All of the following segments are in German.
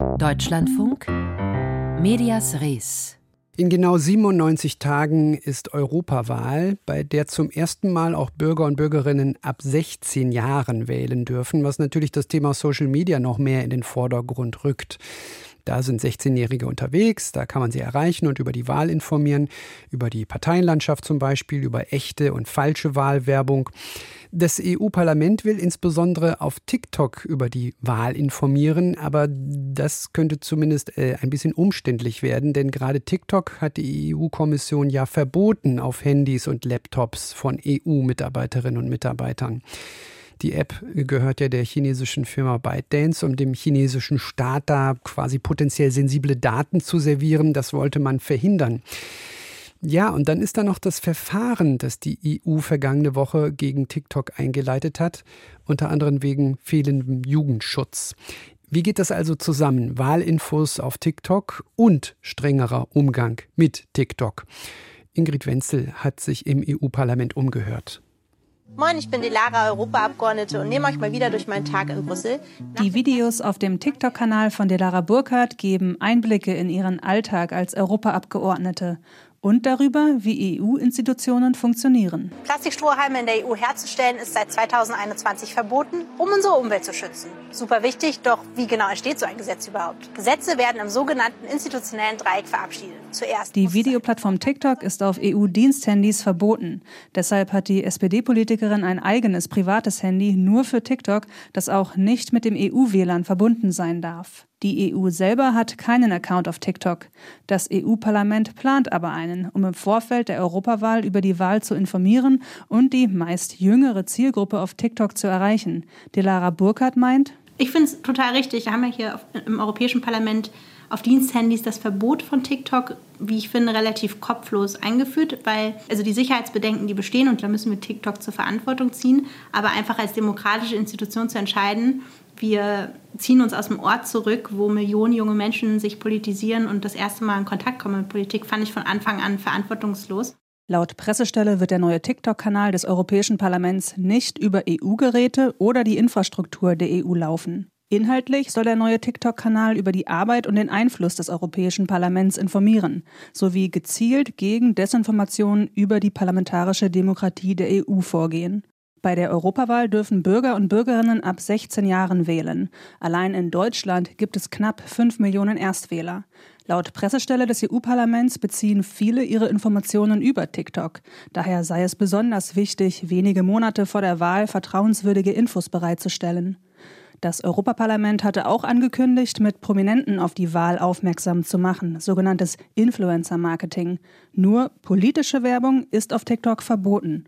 Deutschlandfunk Medias Res in genau 97 Tagen ist Europawahl, bei der zum ersten Mal auch Bürger und Bürgerinnen ab 16 Jahren wählen dürfen, was natürlich das Thema Social Media noch mehr in den Vordergrund rückt. Da sind 16-Jährige unterwegs, da kann man sie erreichen und über die Wahl informieren, über die Parteienlandschaft zum Beispiel, über echte und falsche Wahlwerbung. Das EU-Parlament will insbesondere auf TikTok über die Wahl informieren, aber das könnte zumindest äh, ein bisschen umständlich werden, denn gerade TikTok hat die EU-Kommission ja verboten auf Handys und Laptops von EU-Mitarbeiterinnen und Mitarbeitern. Die App gehört ja der chinesischen Firma ByteDance, um dem chinesischen Staat da quasi potenziell sensible Daten zu servieren. Das wollte man verhindern. Ja, und dann ist da noch das Verfahren, das die EU vergangene Woche gegen TikTok eingeleitet hat, unter anderem wegen fehlendem Jugendschutz. Wie geht das also zusammen? Wahlinfos auf TikTok und strengerer Umgang mit TikTok. Ingrid Wenzel hat sich im EU-Parlament umgehört. Moin, ich bin die Lara, Europaabgeordnete und nehme euch mal wieder durch meinen Tag in Brüssel. Die Videos auf dem TikTok-Kanal von Delara Burkhardt geben Einblicke in ihren Alltag als Europaabgeordnete und darüber, wie EU-Institutionen funktionieren. Plastikstrohhalme in der EU herzustellen ist seit 2021 verboten, um unsere Umwelt zu schützen. Super wichtig, doch wie genau entsteht so ein Gesetz überhaupt? Gesetze werden im sogenannten institutionellen Dreieck verabschiedet. Zuerst die Videoplattform TikTok ist auf EU-Diensthandys verboten. Deshalb hat die SPD-Politikerin ein eigenes privates Handy nur für TikTok, das auch nicht mit dem EU-WLAN verbunden sein darf. Die EU selber hat keinen Account auf TikTok. Das EU-Parlament plant aber einen, um im Vorfeld der Europawahl über die Wahl zu informieren und die meist jüngere Zielgruppe auf TikTok zu erreichen. Delara Burkhardt meint, ich finde es total richtig. Wir haben ja hier im Europäischen Parlament auf Diensthandys das Verbot von TikTok, wie ich finde, relativ kopflos eingeführt, weil also die Sicherheitsbedenken, die bestehen und da müssen wir TikTok zur Verantwortung ziehen, aber einfach als demokratische Institution zu entscheiden, wir ziehen uns aus dem Ort zurück, wo Millionen junge Menschen sich politisieren und das erste Mal in Kontakt kommen mit Politik, fand ich von Anfang an verantwortungslos. Laut Pressestelle wird der neue TikTok-Kanal des Europäischen Parlaments nicht über EU-Geräte oder die Infrastruktur der EU laufen. Inhaltlich soll der neue TikTok-Kanal über die Arbeit und den Einfluss des Europäischen Parlaments informieren, sowie gezielt gegen Desinformationen über die parlamentarische Demokratie der EU vorgehen. Bei der Europawahl dürfen Bürger und Bürgerinnen ab 16 Jahren wählen. Allein in Deutschland gibt es knapp 5 Millionen Erstwähler. Laut Pressestelle des EU-Parlaments beziehen viele ihre Informationen über TikTok. Daher sei es besonders wichtig, wenige Monate vor der Wahl vertrauenswürdige Infos bereitzustellen. Das Europaparlament hatte auch angekündigt, mit Prominenten auf die Wahl aufmerksam zu machen, sogenanntes Influencer-Marketing. Nur politische Werbung ist auf TikTok verboten.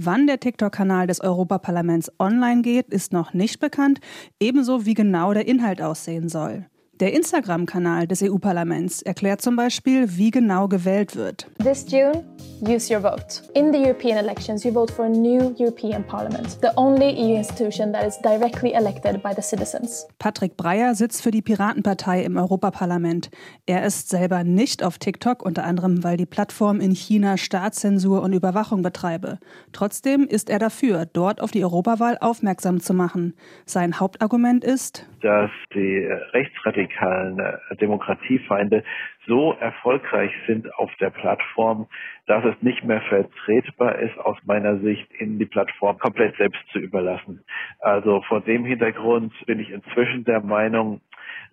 Wann der TikTok-Kanal des Europaparlaments online geht, ist noch nicht bekannt, ebenso wie genau der Inhalt aussehen soll. Der Instagram-Kanal des EU-Parlaments erklärt zum Beispiel, wie genau gewählt wird. This June, use your vote. In the European elections, you vote for a new European Parliament, the only EU institution that is directly elected by the citizens. Patrick Breyer sitzt für die Piratenpartei im Europaparlament. Er ist selber nicht auf TikTok, unter anderem, weil die Plattform in China Staatszensur und Überwachung betreibe. Trotzdem ist er dafür, dort auf die Europawahl aufmerksam zu machen. Sein Hauptargument ist, dass die rechtsradikalen äh, Demokratiefeinde so erfolgreich sind auf der Plattform, dass es nicht mehr vertretbar ist, aus meiner Sicht, in die Plattform komplett selbst zu überlassen. Also vor dem Hintergrund bin ich inzwischen der Meinung,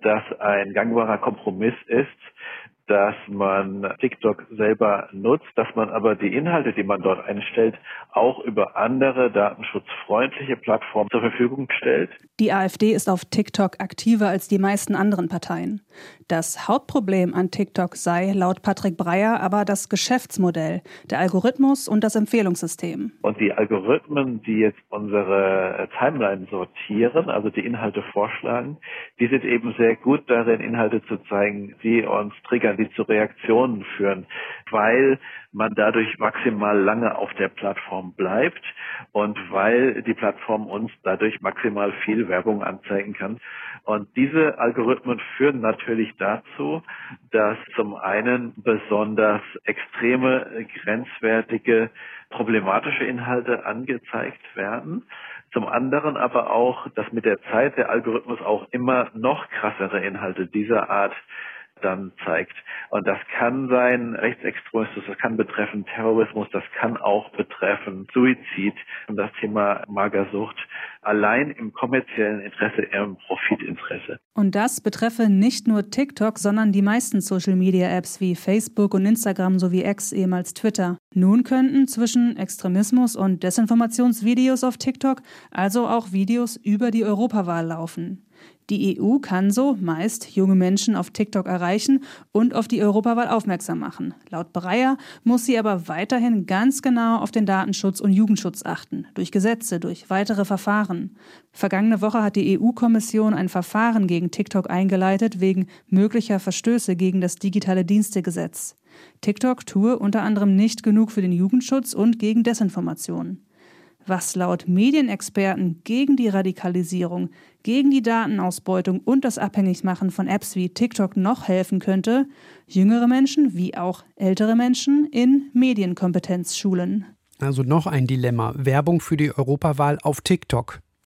dass ein gangbarer Kompromiss ist, dass man TikTok selber nutzt, dass man aber die Inhalte, die man dort einstellt, auch über andere datenschutzfreundliche Plattformen zur Verfügung stellt. Die AfD ist auf TikTok aktiver als die meisten anderen Parteien. Das Hauptproblem an TikTok sei laut Patrick Breyer aber das Geschäftsmodell, der Algorithmus und das Empfehlungssystem. Und die Algorithmen, die jetzt unsere Timeline sortieren, also die Inhalte vorschlagen, die sind eben sehr gut darin, Inhalte zu zeigen, die uns triggern die zu Reaktionen führen, weil man dadurch maximal lange auf der Plattform bleibt und weil die Plattform uns dadurch maximal Werbung anzeigen kann. Und diese Algorithmen führen natürlich dazu, dass zum einen besonders extreme, grenzwertige, problematische Inhalte angezeigt werden Zum anderen aber auch, dass mit der Zeit der Algorithmus auch immer noch krassere Inhalte dieser Art dann zeigt. Und das kann sein Rechtsextremismus, das kann betreffen Terrorismus, das kann auch betreffen Suizid und das Thema Magersucht allein im kommerziellen Interesse, im Profitinteresse. Und das betreffe nicht nur TikTok, sondern die meisten Social-Media-Apps wie Facebook und Instagram sowie X, ehemals Twitter. Nun könnten zwischen Extremismus und Desinformationsvideos auf TikTok also auch Videos über die Europawahl laufen. Die EU kann so meist junge Menschen auf TikTok erreichen und auf die Europawahl aufmerksam machen. Laut Breyer muss sie aber weiterhin ganz genau auf den Datenschutz und Jugendschutz achten, durch Gesetze, durch weitere Verfahren. Vergangene Woche hat die EU-Kommission ein Verfahren gegen TikTok eingeleitet wegen möglicher Verstöße gegen das digitale Dienstegesetz. TikTok tue unter anderem nicht genug für den Jugendschutz und gegen Desinformation was laut Medienexperten gegen die Radikalisierung, gegen die Datenausbeutung und das Abhängigmachen von Apps wie TikTok noch helfen könnte, jüngere Menschen wie auch ältere Menschen in Medienkompetenz schulen. Also noch ein Dilemma. Werbung für die Europawahl auf TikTok.